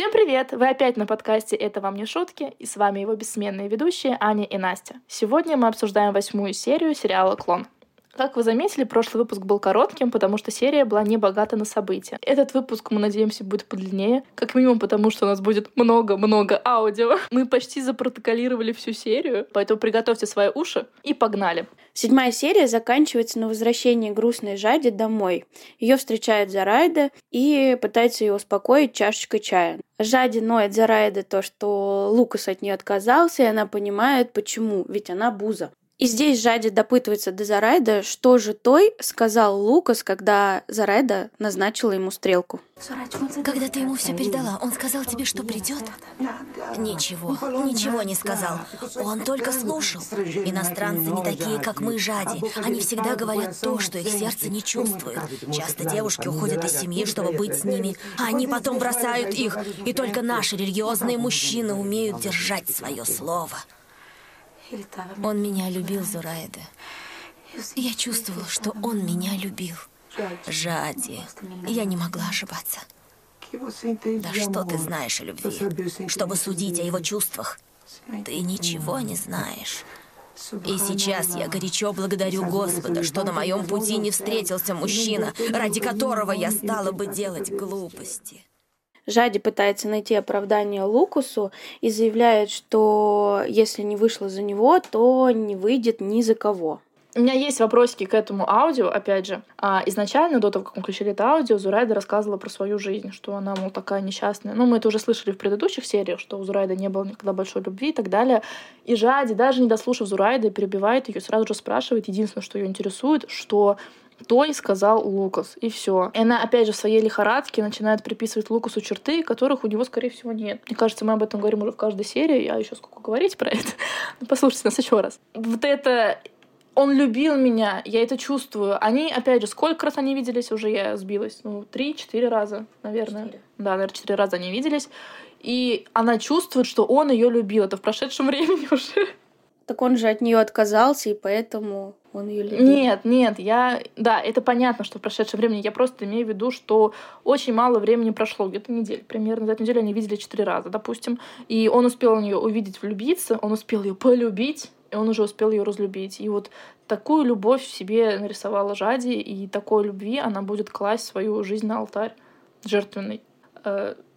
Всем привет! Вы опять на подкасте «Это вам не шутки» и с вами его бессменные ведущие Аня и Настя. Сегодня мы обсуждаем восьмую серию сериала «Клон». Как вы заметили, прошлый выпуск был коротким, потому что серия была не богата на события. Этот выпуск, мы надеемся, будет подлиннее. Как минимум, потому что у нас будет много-много аудио. Мы почти запротоколировали всю серию, поэтому приготовьте свои уши и погнали. Седьмая серия заканчивается на возвращении грустной Жади домой. Ее встречает Зарайда и пытается ее успокоить чашечкой чая. Жади ноет Зарайда то, что Лукас от нее отказался, и она понимает, почему, ведь она буза. И здесь Жади допытывается до Зарайда, что же той сказал Лукас, когда Зарайда назначила ему стрелку. Когда ты ему все передала, он сказал тебе, что придет? Ничего, ничего не сказал. Он только слушал. Иностранцы не такие, как мы, Жади. Они всегда говорят то, что их сердце не чувствует. Часто девушки уходят из семьи, чтобы быть с ними, а они потом бросают их. И только наши религиозные мужчины умеют держать свое слово. Он меня любил, Зураида. Я чувствовала, что он меня любил. Жади. Я не могла ошибаться. Да что ты знаешь о любви? Чтобы судить о его чувствах? Ты ничего не знаешь. И сейчас я горячо благодарю Господа, что на моем пути не встретился мужчина, ради которого я стала бы делать глупости. Жади пытается найти оправдание Лукусу и заявляет, что если не вышло за него, то не выйдет ни за кого. У меня есть вопросики к этому аудио, опять же. А изначально, до того, как мы включили это аудио, Зурайда рассказывала про свою жизнь, что она, мол, такая несчастная. Ну, мы это уже слышали в предыдущих сериях, что у Зурайда не было никогда большой любви и так далее. И Жади, даже не дослушав Зурайда, перебивает ее, сразу же спрашивает, единственное, что ее интересует, что той сказал Лукас, и все. И она, опять же, в своей лихорадке начинает приписывать Лукасу черты, которых у него, скорее всего, нет. Мне кажется, мы об этом говорим уже в каждой серии, я еще сколько говорить про это. Послушайте нас еще раз. Вот это он любил меня, я это чувствую. Они, опять же, сколько раз они виделись, уже я сбилась. Ну, три-четыре раза, наверное. Четыре. Да, наверное, четыре раза они виделись. И она чувствует, что он ее любил. Это в прошедшем времени уже. Так он же от нее отказался, и поэтому он ее любит. Нет, нет, я... Да, это понятно, что в прошедшем времени. Я просто имею в виду, что очень мало времени прошло, где-то недель примерно. За эту неделю они видели четыре раза, допустим. И он успел в нее увидеть, влюбиться, он успел ее полюбить, и он уже успел ее разлюбить. И вот такую любовь в себе нарисовала Жади, и такой любви она будет класть свою жизнь на алтарь жертвенный.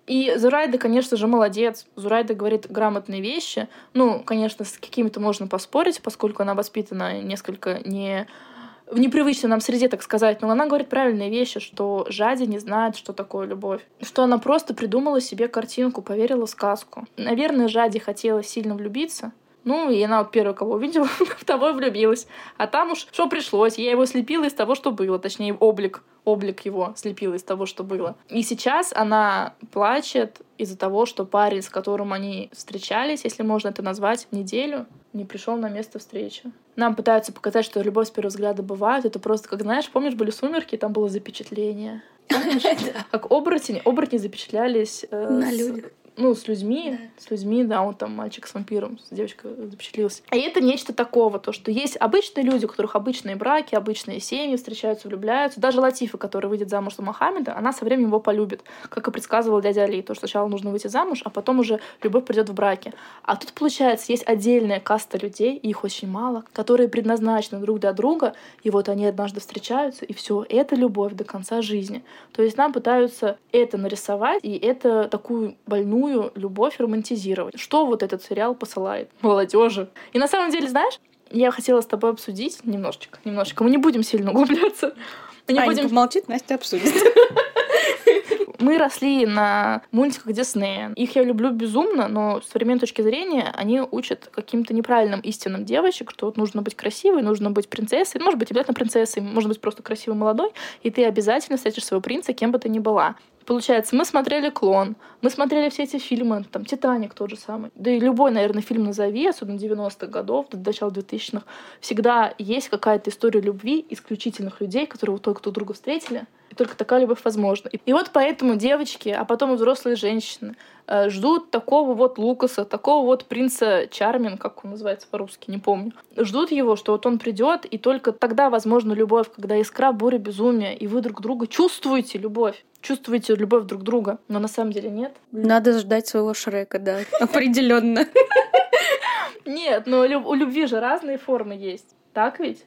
И Зурайда, конечно же, молодец. Зурайда говорит грамотные вещи. Ну, конечно, с какими-то можно поспорить, поскольку она воспитана несколько не в непривычной нам среде, так сказать, но она говорит правильные вещи, что Жади не знает, что такое любовь. Что она просто придумала себе картинку, поверила в сказку. Наверное, Жади хотела сильно влюбиться, ну, и она вот первая, кого увидела, в того и влюбилась. А там уж что пришлось. Я его слепила из того, что было. Точнее, облик, облик его слепила из того, что было. И сейчас она плачет из-за того, что парень, с которым они встречались, если можно это назвать, неделю, не пришел на место встречи. Нам пытаются показать, что любовь с первого взгляда бывает. Это просто, как знаешь, помнишь, были сумерки, там было запечатление. Как оборотни, оборотни запечатлялись э, на людях ну, с людьми, да. с людьми, да, он там мальчик с вампиром, с девочкой запечатлился. И это нечто такого, то, что есть обычные люди, у которых обычные браки, обычные семьи, встречаются, влюбляются. Даже Латифа, которая выйдет замуж за Мохаммеда, она со временем его полюбит, как и предсказывал дядя Али, то, что сначала нужно выйти замуж, а потом уже любовь придет в браке. А тут, получается, есть отдельная каста людей, их очень мало, которые предназначены друг для друга, и вот они однажды встречаются, и все, это любовь до конца жизни. То есть нам пытаются это нарисовать, и это такую больную больную любовь романтизировать. Что вот этот сериал посылает молодежи? И на самом деле, знаешь, я хотела с тобой обсудить немножечко, немножечко. Мы не будем сильно углубляться. Мы не Аня будем... молчит, Настя обсудит. Мы росли на мультиках Диснея. Их я люблю безумно, но с современной точки зрения они учат каким-то неправильным истинным девочек, что вот нужно быть красивой, нужно быть принцессой. Может быть, обязательно принцессой, может быть, просто красивой молодой, и ты обязательно встретишь своего принца, кем бы ты ни была. Получается, мы смотрели «Клон», мы смотрели все эти фильмы, там «Титаник» тот же самый. Да и любой, наверное, фильм назови, особенно 90-х годов, до начала 2000-х, всегда есть какая-то история любви исключительных людей, которые вот только друг друга встретили, И только такая любовь возможна. И вот поэтому девочки, а потом и взрослые женщины э, ждут такого вот Лукаса, такого вот принца Чармин, как он называется по-русски, не помню. Ждут его, что вот он придет, и только тогда возможна любовь, когда искра, буря, безумие, и вы друг друга чувствуете любовь чувствуете любовь друг друга, но на самом деле нет. Надо ждать своего Шрека, да, определенно. Нет, но у любви же разные формы есть. Так ведь?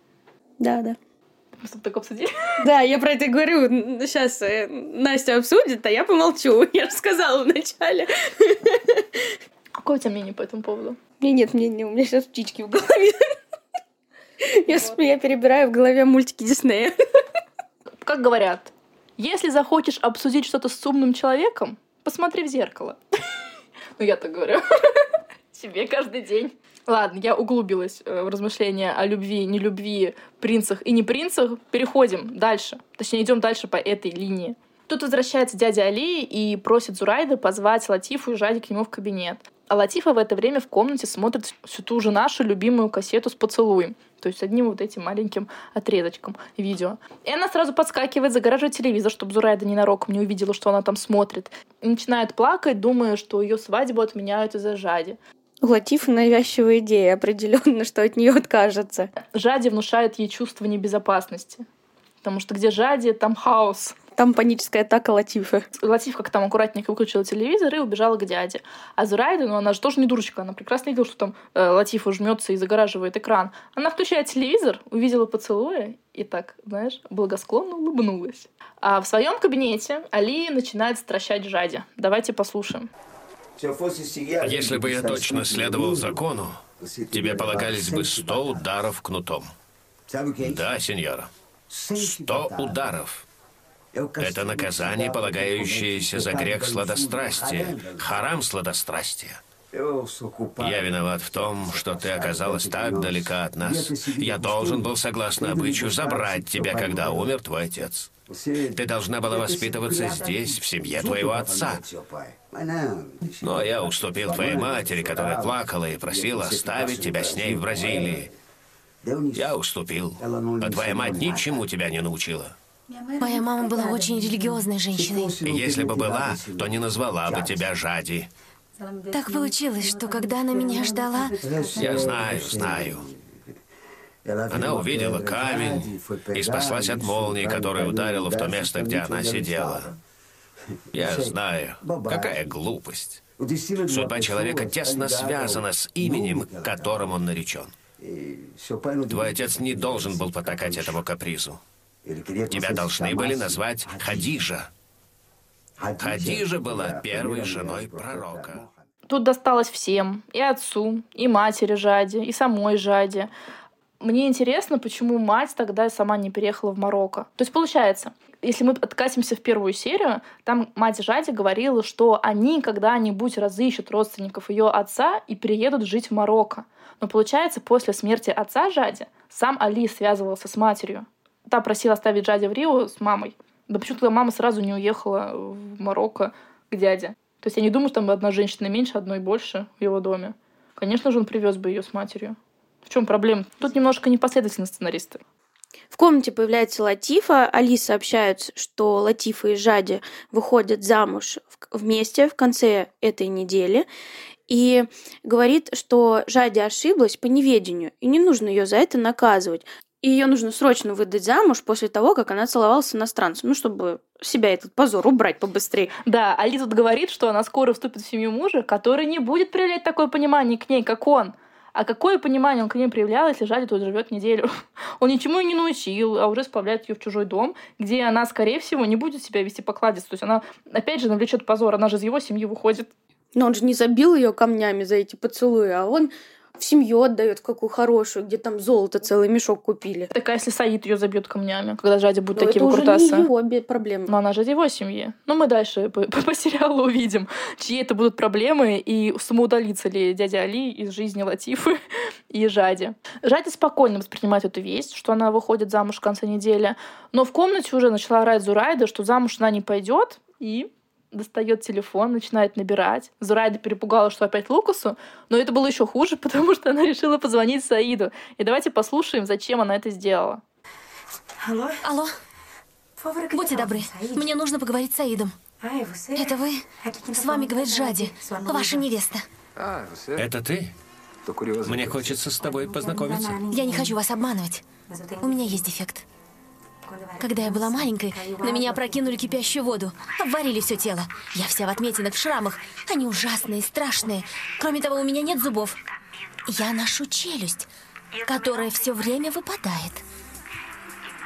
Да, да. Мы с так обсудили. Да, я про это говорю. Сейчас э, Настя обсудит, а я помолчу. Я рассказала вначале. Какое у тебя мнение по этому поводу? Меня нет мнения, у меня сейчас птички в голове. Я, я перебираю в голове мультики Диснея. Как говорят, если захочешь обсудить что-то с умным человеком, посмотри в зеркало. Ну, я так говорю. Себе каждый день. Ладно, я углубилась э, в размышления о любви, не любви, принцах и не принцах. Переходим дальше. Точнее, идем дальше по этой линии. Тут возвращается дядя Али и просит Зурайда позвать Латифу и Жади к нему в кабинет. А Латифа в это время в комнате смотрит всю ту же нашу любимую кассету с поцелуем. То есть одним вот этим маленьким отрезочком видео. И она сразу подскакивает, загораживает телевизор, чтобы Зурайда ненароком не увидела, что она там смотрит. И начинает плакать, думая, что ее свадьбу отменяют из-за Жади. У Латифа навязчивая идея, определенно, что от нее откажется. Жади внушает ей чувство небезопасности. Потому что где Жади, там хаос. Там паническая атака Латифа. Латиф как там аккуратненько выключила телевизор и убежала к дяде. А Зурайда, ну она же тоже не дурочка, она прекрасно видела, что там э, Латифа жмется и загораживает экран. Она включает телевизор, увидела поцелуя и так, знаешь, благосклонно улыбнулась. А в своем кабинете Али начинает стращать Жади. Давайте послушаем. Если бы я точно следовал закону, тебе полагались бы сто ударов кнутом. Да, сеньора. Сто ударов. Это наказание, полагающееся за грех сладострастия, харам сладострастия. Я виноват в том, что ты оказалась так далека от нас. Я должен был, согласно обычаю, забрать тебя, когда умер твой отец. Ты должна была воспитываться здесь, в семье твоего отца. Но я уступил твоей матери, которая плакала и просила оставить тебя с ней в Бразилии. Я уступил, а твоя мать ничему тебя не научила. Моя мама была очень религиозной женщиной. Если бы была, то не назвала бы тебя Жади. Так получилось, что когда она меня ждала... Я знаю, знаю. Она увидела камень и спаслась от молнии, которая ударила в то место, где она сидела. Я знаю, какая глупость. Судьба человека тесно связана с именем, которым он наречен. Твой отец не должен был потакать этому капризу. Тебя должны были назвать Хадижа. Хадижа была первой женой пророка. Тут досталось всем. И отцу, и матери Жади, и самой Жади. Мне интересно, почему мать тогда сама не переехала в Марокко. То есть получается, если мы откатимся в первую серию, там мать Жади говорила, что они когда-нибудь разыщут родственников ее отца и переедут жить в Марокко. Но получается, после смерти отца Жади сам Али связывался с матерью. Та просила оставить Жади в Рио с мамой. Да почему-то мама сразу не уехала в Марокко к дяде. То есть я не думаю, что там одна женщина меньше, одной больше в его доме. Конечно же, он привез бы ее с матерью. В чем проблема? Тут немножко непоследовательно сценаристы. В комнате появляется Латифа. Али сообщают, что Латифа и Жади выходят замуж вместе в конце этой недели. И говорит, что Жади ошиблась по неведению, и не нужно ее за это наказывать. И ее нужно срочно выдать замуж после того, как она целовалась с иностранцем, ну, чтобы себя этот позор убрать побыстрее. Да, Али тут говорит, что она скоро вступит в семью мужа, который не будет проявлять такое понимание к ней, как он. А какое понимание он к ней проявлял, если Жади тут живет неделю? Он ничему не научил, а уже сплавляет ее в чужой дом, где она, скорее всего, не будет себя вести покладисто. То есть она, опять же, навлечет позор. Она же из его семьи выходит. Но он же не забил ее камнями за эти поцелуи, а он в семью отдает, в какую хорошую, где там золото целый мешок купили. Так а если Саид ее забьет камнями, когда Жади будет Но такие это выкрутасы? уже не его проблемы. Но она же его семьи. Ну, мы дальше по, по, по сериалу увидим, чьи это будут проблемы и самоудалится ли дядя Али из жизни Латифы и Жади. Жади спокойно воспринимает эту весть, что она выходит замуж в конце недели, но в комнате уже начала орать Зурайда, что замуж она не пойдет, и достает телефон, начинает набирать. Зурайда перепугала, что опять Лукасу, но это было еще хуже, потому что она решила позвонить Саиду. И давайте послушаем, зачем она это сделала. Алло? Алло? Будьте добры, мне нужно поговорить с Саидом. Это вы? С вами говорит Жади, ваша невеста. Это ты? Мне хочется с тобой познакомиться. Я не хочу вас обманывать. У меня есть дефект. Когда я была маленькой, на меня прокинули кипящую воду, обварили все тело. Я вся в отметинах, в шрамах. Они ужасные, страшные. Кроме того, у меня нет зубов. Я ношу челюсть, которая все время выпадает.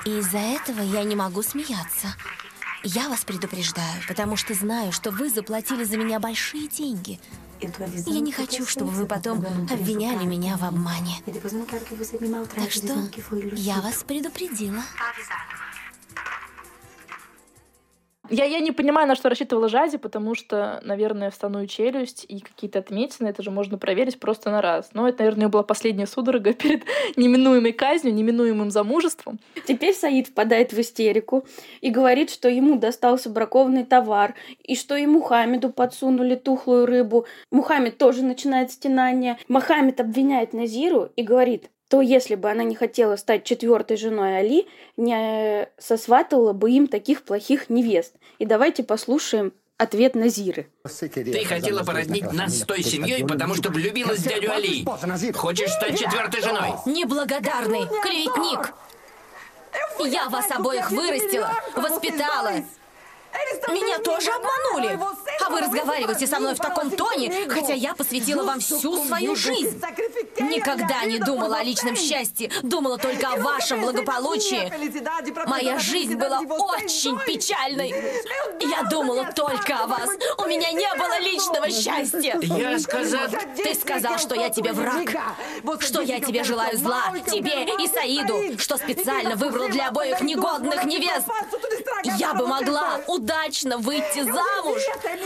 И из-за этого я не могу смеяться. Я вас предупреждаю, потому что знаю, что вы заплатили за меня большие деньги. Я не хочу, чтобы вы потом обвиняли меня в обмане. Так что я вас предупредила. Я, я не понимаю, на что рассчитывала Жади, потому что, наверное, встаную челюсть и какие-то отметины, это же можно проверить просто на раз. Но это, наверное, была последняя судорога перед неминуемой казнью, неминуемым замужеством. Теперь Саид впадает в истерику и говорит, что ему достался бракованный товар, и что и Мухаммеду подсунули тухлую рыбу. Мухаммед тоже начинает стенание. Мухаммед обвиняет Назиру и говорит, то если бы она не хотела стать четвертой женой Али, не сосватывала бы им таких плохих невест. И давайте послушаем ответ Назиры. Ты хотела породнить нас с той семьей, потому что влюбилась в дядю Али. Хочешь стать четвертой женой? Неблагодарный клеветник! Я вас обоих вырастила, воспитала. Меня тоже обманули. А вы разговариваете со мной в таком тоне, хотя я посвятила вам всю свою жизнь. Никогда не думала о личном счастье, думала только о вашем благополучии. Моя жизнь была очень печальной. Я думала только о вас. У меня не было личного счастья. Я сказал... Ты сказал, что я тебе враг, что я тебе желаю зла, тебе и Саиду, что специально выбрал для обоих негодных невест. Я бы могла удачно выйти замуж,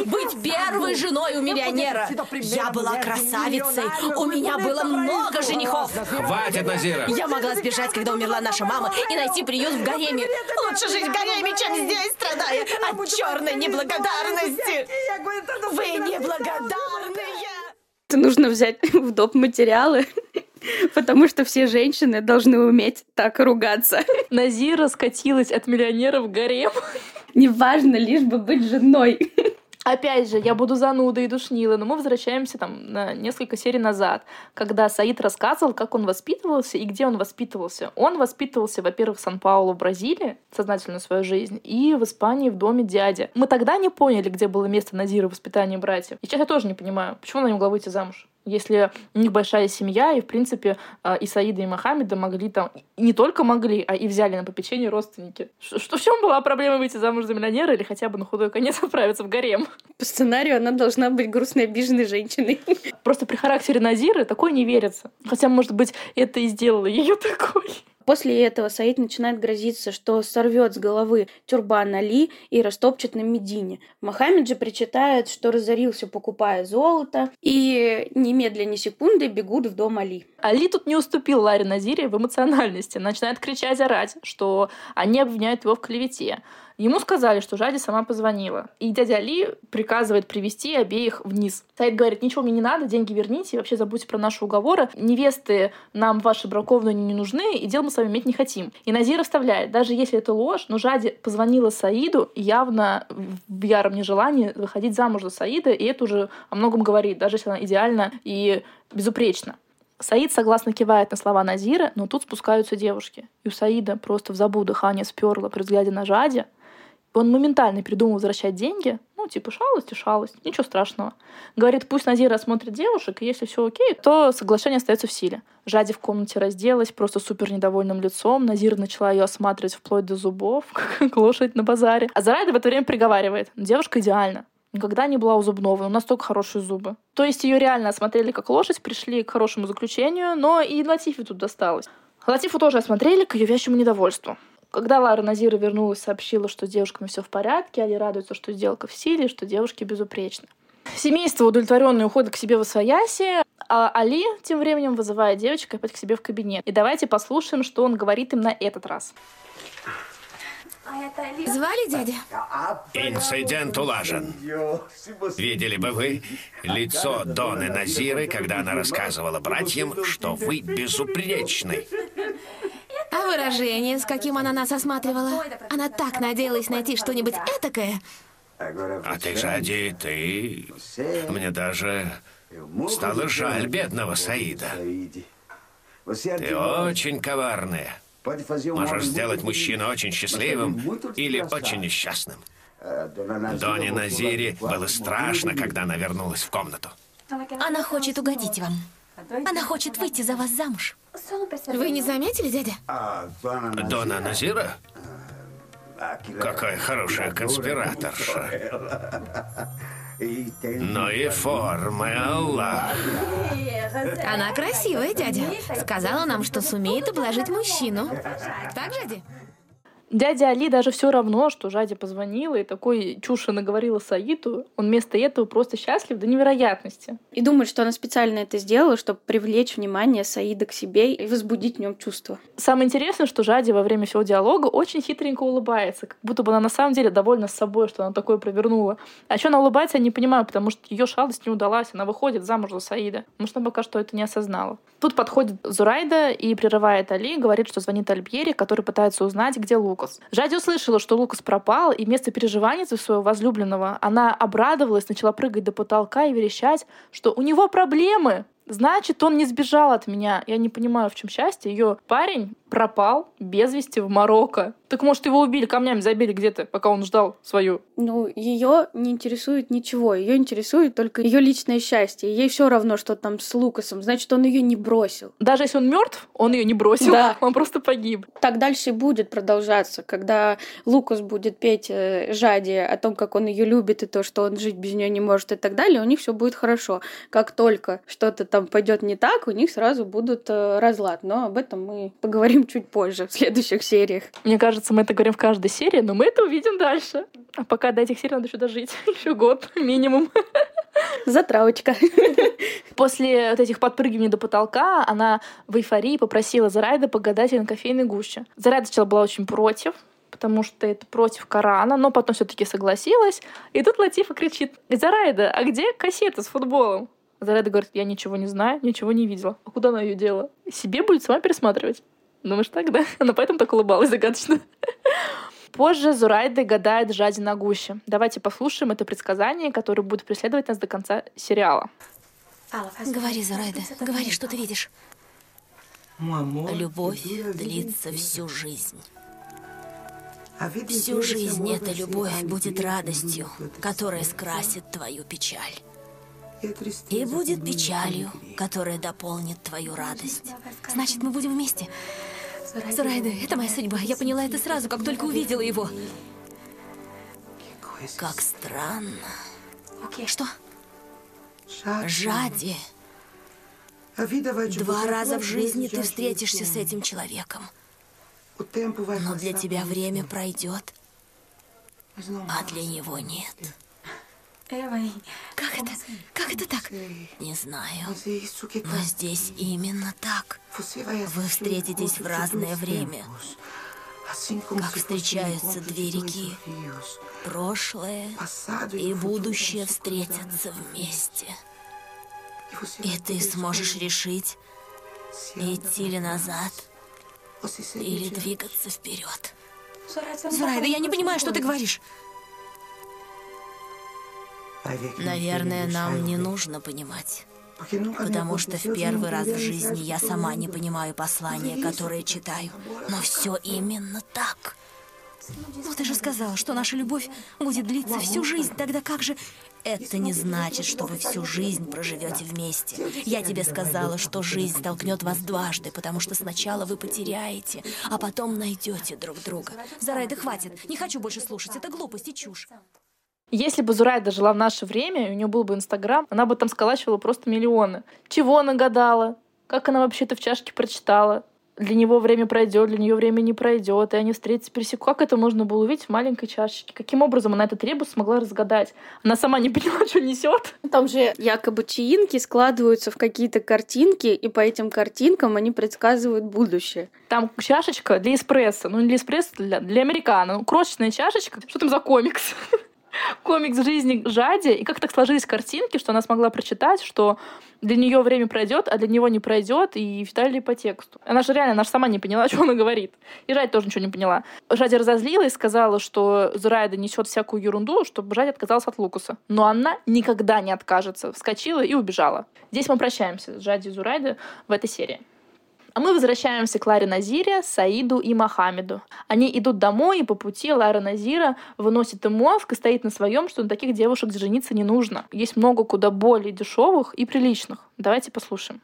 быть первой женой у миллионера. Я была красавицей, у меня было много женихов. Хватит, Назира! Я могла сбежать, когда умерла наша мама, и найти приют в гареме. Лучше жить в гареме, чем здесь, страдая от черной неблагодарности. Вы неблагодарные! Это нужно взять в доп. материалы, потому что все женщины должны уметь так ругаться. Назира скатилась от миллионера в гарем. Неважно, лишь бы быть женой. Опять же, я буду занудой и душнилой, но мы возвращаемся там на несколько серий назад, когда Саид рассказывал, как он воспитывался и где он воспитывался. Он воспитывался, во-первых, в Сан-Паулу, в Бразилии, сознательную свою жизнь, и в Испании в доме дяди. Мы тогда не поняли, где было место Назира в воспитании братьев. И сейчас я тоже не понимаю, почему она не могла выйти замуж если у них большая семья, и, в принципе, а, и Саида, и Мохаммеда могли там, не только могли, а и взяли на попечение родственники. Что, в чем была проблема выйти замуж за миллионера или хотя бы на худой конец отправиться в гарем? По сценарию она должна быть грустной, обиженной женщиной. Просто при характере Назиры такой не верится. Хотя, может быть, это и сделало ее такой. После этого Саид начинает грозиться, что сорвет с головы тюрбан Али и растопчет на Медине. Мохаммед же причитает, что разорился, покупая золото, и немедленно ни секунды бегут в дом Али. Али тут не уступил Ларе Назире в эмоциональности. Начинает кричать, орать, что они обвиняют его в клевете. Ему сказали, что Жади сама позвонила. И дядя Али приказывает привести обеих вниз. Сайд говорит, ничего мне не надо, деньги верните, вообще забудьте про наши уговоры. Невесты нам ваши бракованные не нужны, и дел мы с вами иметь не хотим. И Назир оставляет, даже если это ложь, но Жади позвонила Саиду явно в яром нежелании выходить замуж за Саида, и это уже о многом говорит, даже если она идеальна и безупречна. Саид согласно кивает на слова Назира, но тут спускаются девушки. И у Саида просто в забу дыхание сперло при взгляде на Жади. Он моментально придумал возвращать деньги. Ну, типа, шалость и шалость. Ничего страшного. Говорит, пусть Назир осмотрит девушек, и если все окей, то соглашение остается в силе. Жади в комнате разделась, просто супер недовольным лицом. Назир начала ее осматривать вплоть до зубов, как лошадь на базаре. А Зарайда в это время приговаривает. Девушка идеальна. Никогда не была у зубного, у нас только хорошие зубы. То есть ее реально осмотрели как лошадь, пришли к хорошему заключению, но и Латифе тут досталось. Латифу тоже осмотрели к ее вящему недовольству. Когда Лара Назира вернулась, сообщила, что с девушками все в порядке, Али радуется, что сделка в силе, что девушки безупречны. Семейство удовлетворенное уходит к себе в освояси, а Али тем временем вызывает девочек опять к себе в кабинет. И давайте послушаем, что он говорит им на этот раз. Звали дядя? Инцидент улажен. Видели бы вы лицо Доны Назиры, когда она рассказывала братьям, что вы безупречны. А выражение, с каким она нас осматривала. Она так надеялась найти что-нибудь этакое. А ты, Жади, ты... Мне даже стало жаль бедного Саида. Ты очень коварная. Можешь сделать мужчину очень счастливым или очень несчастным. Доне Назире было страшно, когда она вернулась в комнату. Она хочет угодить вам. Она хочет выйти за вас замуж. Вы не заметили, дядя? Дона Назира? Какая хорошая конспираторша. Но и формы, Аллах. Она красивая, дядя. Сказала нам, что сумеет обложить мужчину. Так, дядя? Дядя Али даже все равно, что Жаде позвонила и такой чуши наговорила Саиту, он вместо этого просто счастлив до невероятности. И думает, что она специально это сделала, чтобы привлечь внимание Саида к себе и возбудить в нем чувства. Самое интересное, что Жади во время всего диалога очень хитренько улыбается, как будто бы она на самом деле довольна собой, что она такое провернула. А что она улыбается, я не понимаю, потому что ее шалость не удалась, она выходит замуж за Саида. Может, она пока что это не осознала. Тут подходит Зурайда и прерывает Али, говорит, что звонит Альбьери, который пытается узнать, где Лука. Лукас. Жади услышала, что Лукас пропал, и вместо переживаний за своего возлюбленного она обрадовалась, начала прыгать до потолка и верещать, что у него проблемы. Значит, он не сбежал от меня. Я не понимаю, в чем счастье. Ее парень пропал без вести в Марокко. Так может, его убили, камнями забили где-то, пока он ждал свою. Ну, ее не интересует ничего. Ее интересует только ее личное счастье. Ей все равно, что там с Лукасом. Значит, он ее не бросил. Даже если он мертв, он ее не бросил. Да. Он просто погиб. Так дальше и будет продолжаться, когда Лукас будет петь э, Жади о том, как он ее любит и то, что он жить без нее не может и так далее, у них все будет хорошо. Как только что-то там пойдет не так, у них сразу будут э, разлад. Но об этом мы поговорим чуть позже, в следующих сериях. Мне кажется, мы это говорим в каждой серии, но мы это увидим дальше. А пока до этих серий надо еще дожить. еще год минимум. Затравочка. После вот этих подпрыгиваний до потолка она в эйфории попросила Зарайда погадать ей на кофейной гуще. Зарайда сначала была очень против, потому что это против Корана, но потом все-таки согласилась. И тут Латифа кричит, Зарайда, а где кассета с футболом? Зарайда говорит, я ничего не знаю, ничего не видела. А куда она ее дела? Себе будет сама пересматривать. Думаешь, так, да? Она поэтому так улыбалась загадочно. Позже Зурайда гадает Жади на гуще. Давайте послушаем это предсказание, которое будет преследовать нас до конца сериала. Говори, Зурайда, говори, что ты видишь. Любовь длится всю жизнь. Всю жизнь эта любовь будет радостью, которая скрасит твою печаль. И будет печалью, которая дополнит твою радость. Значит, мы будем вместе. Сурайда, это моя судьба. Я поняла это сразу, как только увидела его. Как странно. Что? Жади. Два раза в жизни ты встретишься с этим человеком. Но для тебя время пройдет, а для него нет. Как это? Как это так? Не знаю. Но здесь именно так. Вы встретитесь в разное время. Как встречаются две реки. Прошлое и будущее встретятся вместе. И ты сможешь решить, идти ли назад, или двигаться вперед. Зурайда, я не понимаю, что ты говоришь. Наверное, нам не нужно понимать. Потому что в первый раз в жизни я сама не понимаю послания, которые читаю. Но все именно так. Ну, ты же сказал, что наша любовь будет длиться всю жизнь. Тогда как же... Это не значит, что вы всю жизнь проживете вместе. Я тебе сказала, что жизнь столкнет вас дважды, потому что сначала вы потеряете, а потом найдете друг друга. Зарайда, хватит. Не хочу больше слушать. Это глупость и чушь. Если бы Зурайда жила в наше время, и у нее был бы Инстаграм, она бы там сколачивала просто миллионы. Чего она гадала? Как она вообще-то в чашке прочитала? Для него время пройдет, для нее время не пройдет, и они встретятся, пересекут. Как это можно было увидеть в маленькой чашечке? Каким образом она этот ребус смогла разгадать? Она сама не поняла, что несет. Там же якобы чаинки складываются в какие-то картинки, и по этим картинкам они предсказывают будущее. Там чашечка для эспрессо. Ну, не для эспрессо, для, для американо. Ну, крошечная чашечка. Что там за комикс? комикс жизни Жади, и как так сложились картинки, что она смогла прочитать, что для нее время пройдет, а для него не пройдет, и витали по тексту. Она же реально, она же сама не поняла, что она говорит. И Жади тоже ничего не поняла. Жади разозлилась, сказала, что Зурайда несет всякую ерунду, чтобы Жади отказалась от Лукуса. Но она никогда не откажется. Вскочила и убежала. Здесь мы прощаемся с Жади и Зурайдой в этой серии. А мы возвращаемся к Ларе Назире, Саиду и Мохаммеду. Они идут домой, и по пути Лара Назира выносит им мозг и стоит на своем, что на таких девушек жениться не нужно. Есть много куда более дешевых и приличных. Давайте послушаем.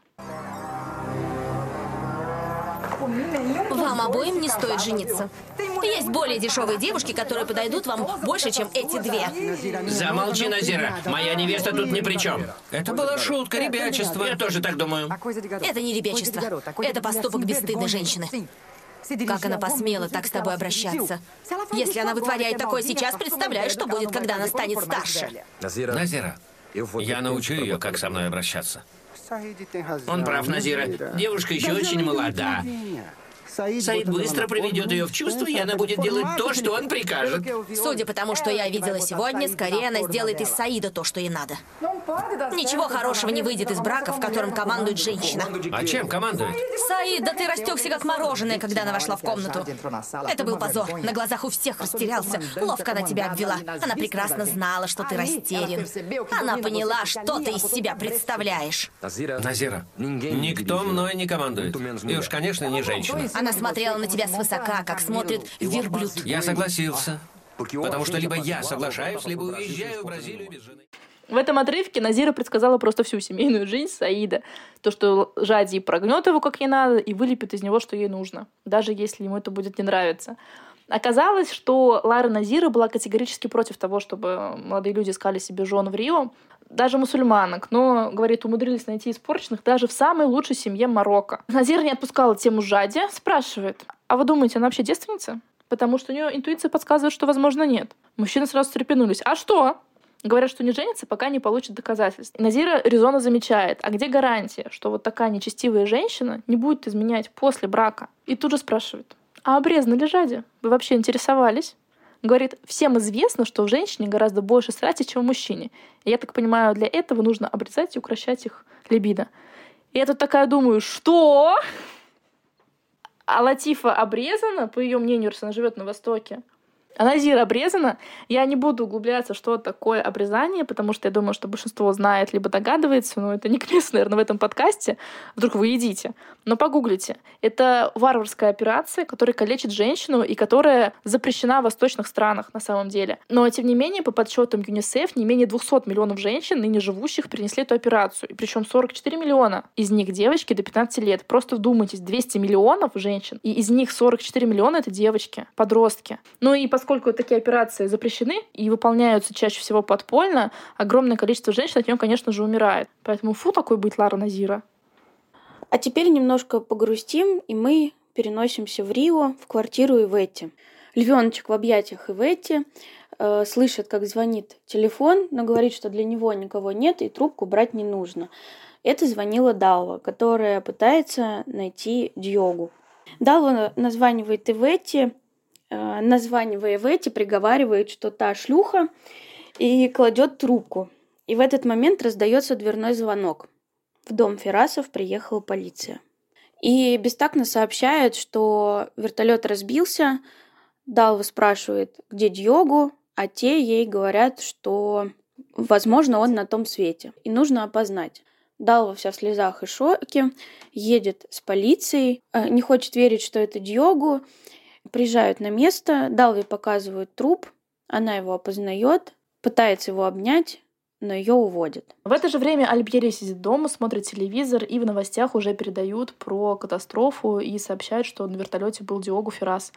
Вам обоим не стоит жениться. Есть более дешевые девушки, которые подойдут вам больше, чем эти две. Замолчи, Назира. Моя невеста тут ни при чем. Это была шутка, ребячество. Я тоже так думаю. Это не ребячество. Это поступок бесстыдной женщины. Как она посмела так с тобой обращаться? Если она вытворяет такое сейчас, представляю, что будет, когда она станет старше. Назира, я научу ее, как со мной обращаться. Он прав, Назира. Девушка еще очень молода. Саид быстро приведет ее в чувство, и она будет делать то, что он прикажет. Судя по тому, что я видела сегодня, скорее она сделает из Саида то, что ей надо. Ничего хорошего не выйдет из брака, в котором командует женщина. А чем командует? Саид, да ты растекся как мороженое, когда она вошла в комнату. Это был позор. На глазах у всех растерялся. Ловко она тебя обвела. Она прекрасно знала, что ты растерян. Она поняла, что ты из себя представляешь. Назира, никто мной не командует. И уж, конечно, не женщина. Она смотрела на тебя свысока, как смотрит верблюд. Я согласился. Потому что либо я соглашаюсь, либо уезжаю в Бразилию без жены. В этом отрывке Назира предсказала просто всю семейную жизнь Саида. То, что Жади прогнет его как ей надо и вылепит из него, что ей нужно, даже если ему это будет не нравиться. Оказалось, что Лара Назира была категорически против того, чтобы молодые люди искали себе жен в Рио, даже мусульманок, но, говорит, умудрились найти испорченных даже в самой лучшей семье Марокко. Назира не отпускала тему Жади, спрашивает, а вы думаете, она вообще девственница? Потому что у нее интуиция подсказывает, что, возможно, нет. Мужчины сразу встрепенулись. А что? Говорят, что не женится, пока не получит доказательств. И Назира резонно замечает, а где гарантия, что вот такая нечестивая женщина не будет изменять после брака? И тут же спрашивает, а обрезаны ли жади? Вы вообще интересовались? Говорит, всем известно, что в женщине гораздо больше страсти, чем в мужчине. И я так понимаю, для этого нужно обрезать и укращать их либидо. И я тут такая думаю, что? А Латифа обрезана, по ее мнению, раз она живет на Востоке. Аназир обрезана. Я не буду углубляться, что такое обрезание, потому что я думаю, что большинство знает либо догадывается, но это не к месту, наверное, в этом подкасте. Вдруг вы едите. Но погуглите. Это варварская операция, которая калечит женщину и которая запрещена в восточных странах на самом деле. Но, тем не менее, по подсчетам ЮНИСЕФ, не менее 200 миллионов женщин, ныне живущих, принесли эту операцию. И причем 44 миллиона. Из них девочки до 15 лет. Просто вдумайтесь, 200 миллионов женщин, и из них 44 миллиона — это девочки, подростки. Ну и поскольку такие операции запрещены и выполняются чаще всего подпольно, огромное количество женщин от нее, конечно же, умирает. Поэтому фу такой быть Лара Назира. А теперь немножко погрустим, и мы переносимся в Рио, в квартиру Иветти. Львеночек в объятиях Иветти э, слышит, как звонит телефон, но говорит, что для него никого нет и трубку брать не нужно. Это звонила Далва, которая пытается найти Дьогу. Далва названивает Иветти, э, названивая Иветти, приговаривает, что та шлюха, и кладет трубку. И в этот момент раздается дверной звонок. В дом Ферасов приехала полиция. И бестактно сообщают, что вертолет разбился. Далва спрашивает, где Дьогу, а те ей говорят, что, возможно, он на том свете. И нужно опознать. Далва вся в слезах и шоке, едет с полицией, э, не хочет верить, что это Дьогу. Приезжают на место, Далве показывают труп, она его опознает, пытается его обнять, но ее уводят. В это же время Альбьери сидит дома, смотрит телевизор, и в новостях уже передают про катастрофу и сообщают, что на вертолете был Диогу Феррас.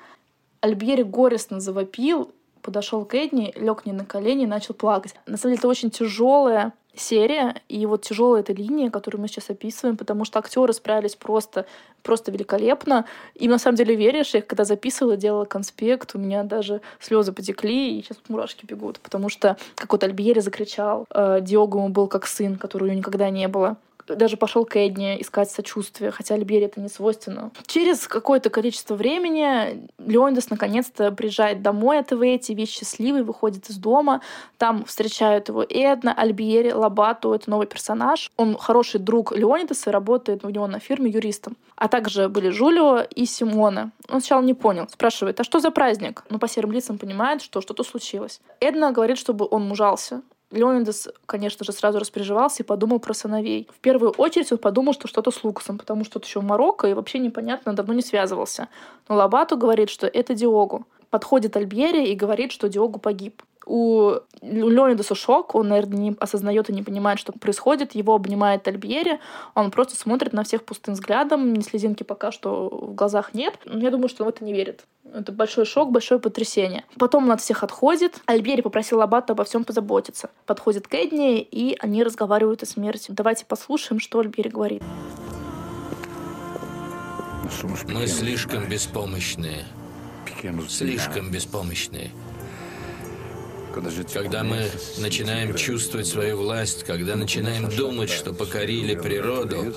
Альбьери горестно завопил, подошел к Эдни, лег не на колени и начал плакать. На самом деле это очень тяжелая серия, и вот тяжелая эта линия, которую мы сейчас описываем, потому что актеры справились просто, просто великолепно. И на самом деле веришь, я когда записывала, делала конспект, у меня даже слезы потекли, и сейчас мурашки бегут, потому что, как вот Альбьери закричал, э, Диогу ему был как сын, которого никогда не было. Даже пошел к Эдне искать сочувствие, хотя Альбери это не свойственно. Через какое-то количество времени Леонидас наконец-то приезжает домой от Эти, весь счастливый, выходит из дома. Там встречают его Эдна, Альбери, Лабату, это новый персонаж. Он хороший друг Леонидаса и работает у него на фирме юристом. А также были Жулио и Симона. Он сначала не понял, спрашивает, а что за праздник? Но по серым лицам понимает, что что-то случилось. Эдна говорит, чтобы он мужался. Леонидас, конечно же, сразу распереживался и подумал про сыновей. В первую очередь он подумал, что что-то с Лукасом, потому что это еще в Марокко и вообще непонятно, давно не связывался. Но Лабату говорит, что это Диогу. Подходит Альбери и говорит, что Диогу погиб у Леонидаса шок, он, наверное, не осознает и не понимает, что происходит. Его обнимает Альбьери, он просто смотрит на всех пустым взглядом, ни слезинки пока что в глазах нет. Я думаю, что он в это не верит. Это большой шок, большое потрясение. Потом он от всех отходит. Альбери попросил Аббата обо всем позаботиться. Подходит к Эдни, и они разговаривают о смерти. Давайте послушаем, что Альбери говорит. Мы слишком беспомощные. Слишком беспомощные. Когда мы начинаем чувствовать свою власть, когда начинаем думать, что покорили природу,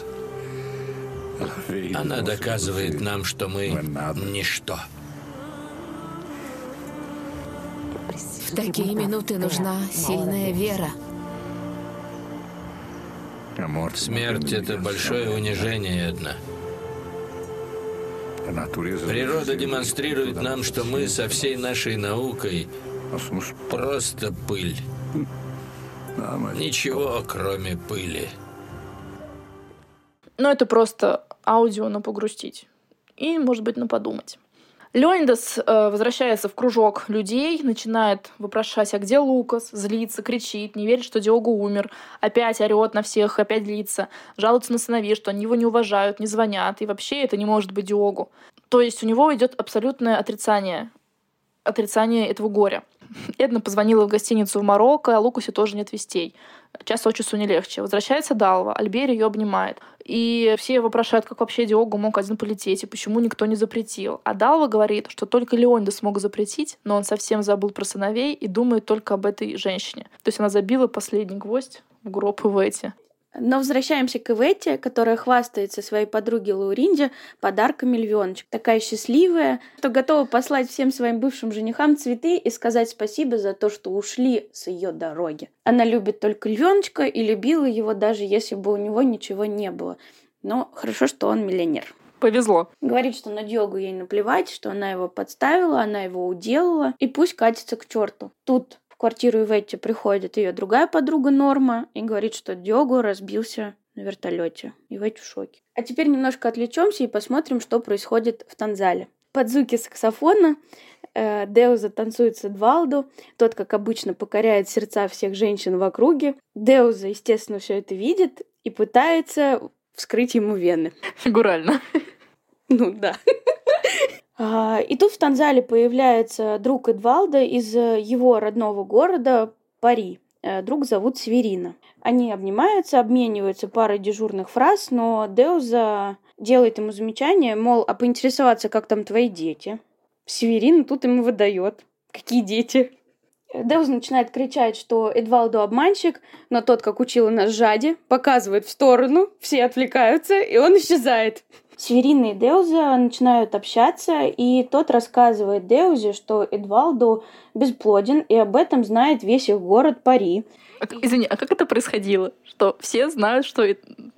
она доказывает нам, что мы ничто. В такие минуты нужна сильная вера. Смерть — это большое унижение, Эдна. Природа демонстрирует нам, что мы со всей нашей наукой Просто пыль. Ничего, кроме пыли. Ну, это просто аудио на погрустить. И, может быть, на подумать. Леонидас э, возвращается в кружок людей, начинает вопрошать, а где Лукас? Злится, кричит, не верит, что Диогу умер. Опять орет на всех, опять злится. Жалуется на сыновей, что они его не уважают, не звонят. И вообще это не может быть Диогу. То есть у него идет абсолютное отрицание. Отрицание этого горя. Эдна позвонила в гостиницу в Марокко, а Лукусе тоже нет вестей. Час от часу не легче. Возвращается Далва, Альбери ее обнимает. И все вопрошают, как вообще Диогу мог один полететь, и почему никто не запретил. А Далва говорит, что только Леонида смог запретить, но он совсем забыл про сыновей и думает только об этой женщине. То есть она забила последний гвоздь в гроб Ивети. Но возвращаемся к Иветте, которая хвастается своей подруге Лауринде подарками львеночек. Такая счастливая, что готова послать всем своим бывшим женихам цветы и сказать спасибо за то, что ушли с ее дороги. Она любит только львеночка и любила его даже если бы у него ничего не было. Но хорошо, что он миллионер. Повезло. Говорит, что на Диогу ей наплевать, что она его подставила, она его уделала, и пусть катится к черту. Тут в квартиру Иветти приходит ее другая подруга Норма и говорит, что Диогу разбился на вертолете. Иветти в шоке. А теперь немножко отвлечемся и посмотрим, что происходит в Танзале. Под звуки саксофона э, Деуза танцует с Эдвалду. Тот, как обычно, покоряет сердца всех женщин в округе. Деуза, естественно, все это видит и пытается вскрыть ему вены. Фигурально. Ну да. А, и тут в Танзале появляется друг Эдвалда из э, его родного города Пари. Э, друг зовут Северина. Они обнимаются, обмениваются парой дежурных фраз, но Деуза делает ему замечание, мол, а поинтересоваться, как там твои дети. Северин тут ему выдает. Какие дети? Деуз начинает кричать, что Эдвалду обманщик, но тот, как учила нас Жади, показывает в сторону, все отвлекаются, и он исчезает. Северина и Деуза начинают общаться, и тот рассказывает Деузе, что Эдвалду бесплоден, и об этом знает весь их город Пари. А извини, а как это происходило? Что все знают, что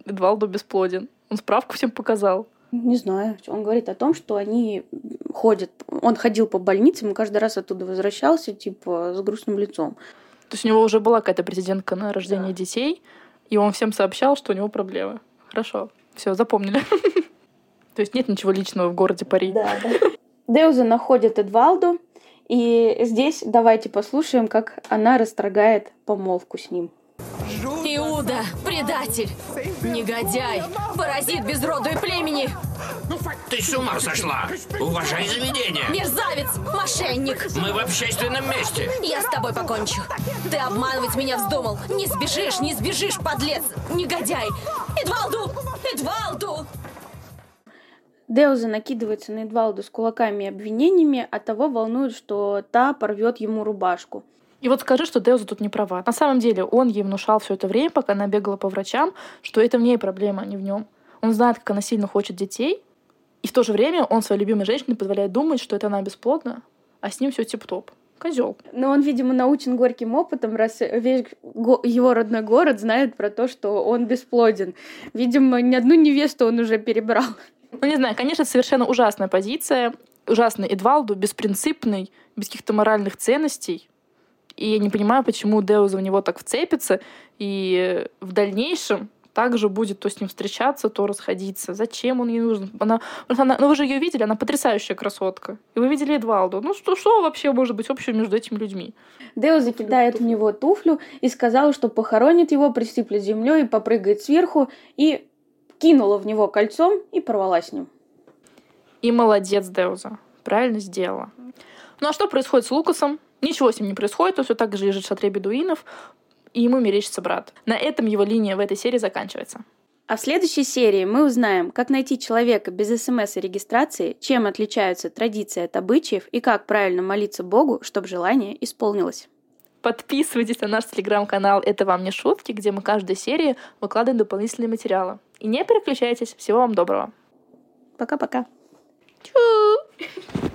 Эдвалду бесплоден? Он справку всем показал. Не знаю. Он говорит о том, что они ходят. Он ходил по больницам и каждый раз оттуда возвращался, типа, с грустным лицом. То есть у него уже была какая-то президентка на рождение да. детей, и он всем сообщал, что у него проблемы. Хорошо. Все, запомнили. То есть нет ничего личного в городе Пари. Да, да. Деуза находит Эдвалду, и здесь давайте послушаем, как она расторгает помолвку с ним. Иуда, предатель, негодяй, паразит без роду и племени. Ты с ума сошла! Уважай заведение! Мерзавец, мошенник! Мы в общественном месте! Я с тобой покончу. Ты обманывать меня вздумал. Не сбежишь, не сбежишь, подлец, негодяй! Эдвалду! Эдвалду! Деуза накидывается на Эдвалду с кулаками и обвинениями, а того волнует, что та порвет ему рубашку. И вот скажи, что Деуза тут не права. На самом деле он ей внушал все это время, пока она бегала по врачам, что это в ней проблема, а не в нем. Он знает, как она сильно хочет детей, и в то же время он своей любимой женщине позволяет думать, что это она бесплодна, а с ним все тип-топ. Козел. Но он, видимо, научен горьким опытом, раз весь его родной город знает про то, что он бесплоден. Видимо, ни одну невесту он уже перебрал. Ну, не знаю, конечно, совершенно ужасная позиция. Ужасный Эдвалду, беспринципный, без каких-то моральных ценностей. И я не понимаю, почему Деуза в него так вцепится. И в дальнейшем также будет то с ним встречаться, то расходиться. Зачем он ей нужен? Она, она, ну вы же ее видели, она потрясающая красотка. И вы видели Эдвалду. Ну что, что вообще может быть общего между этими людьми? Део закидает в него туфлю и сказала, что похоронит его, присыплет землей, попрыгает сверху и кинула в него кольцом и порвала с ним. И молодец, Деуза. Правильно сделала. Ну а что происходит с Лукасом? Ничего с ним не происходит, он все так же лежит в шатре бедуинов, и ему мерещится брат. На этом его линия в этой серии заканчивается. А в следующей серии мы узнаем, как найти человека без СМС и регистрации, чем отличаются традиции от обычаев и как правильно молиться Богу, чтобы желание исполнилось. Подписывайтесь на наш телеграм-канал «Это вам не шутки», где мы каждой серии выкладываем дополнительные материалы. И не переключайтесь. Всего вам доброго. Пока-пока. Чу!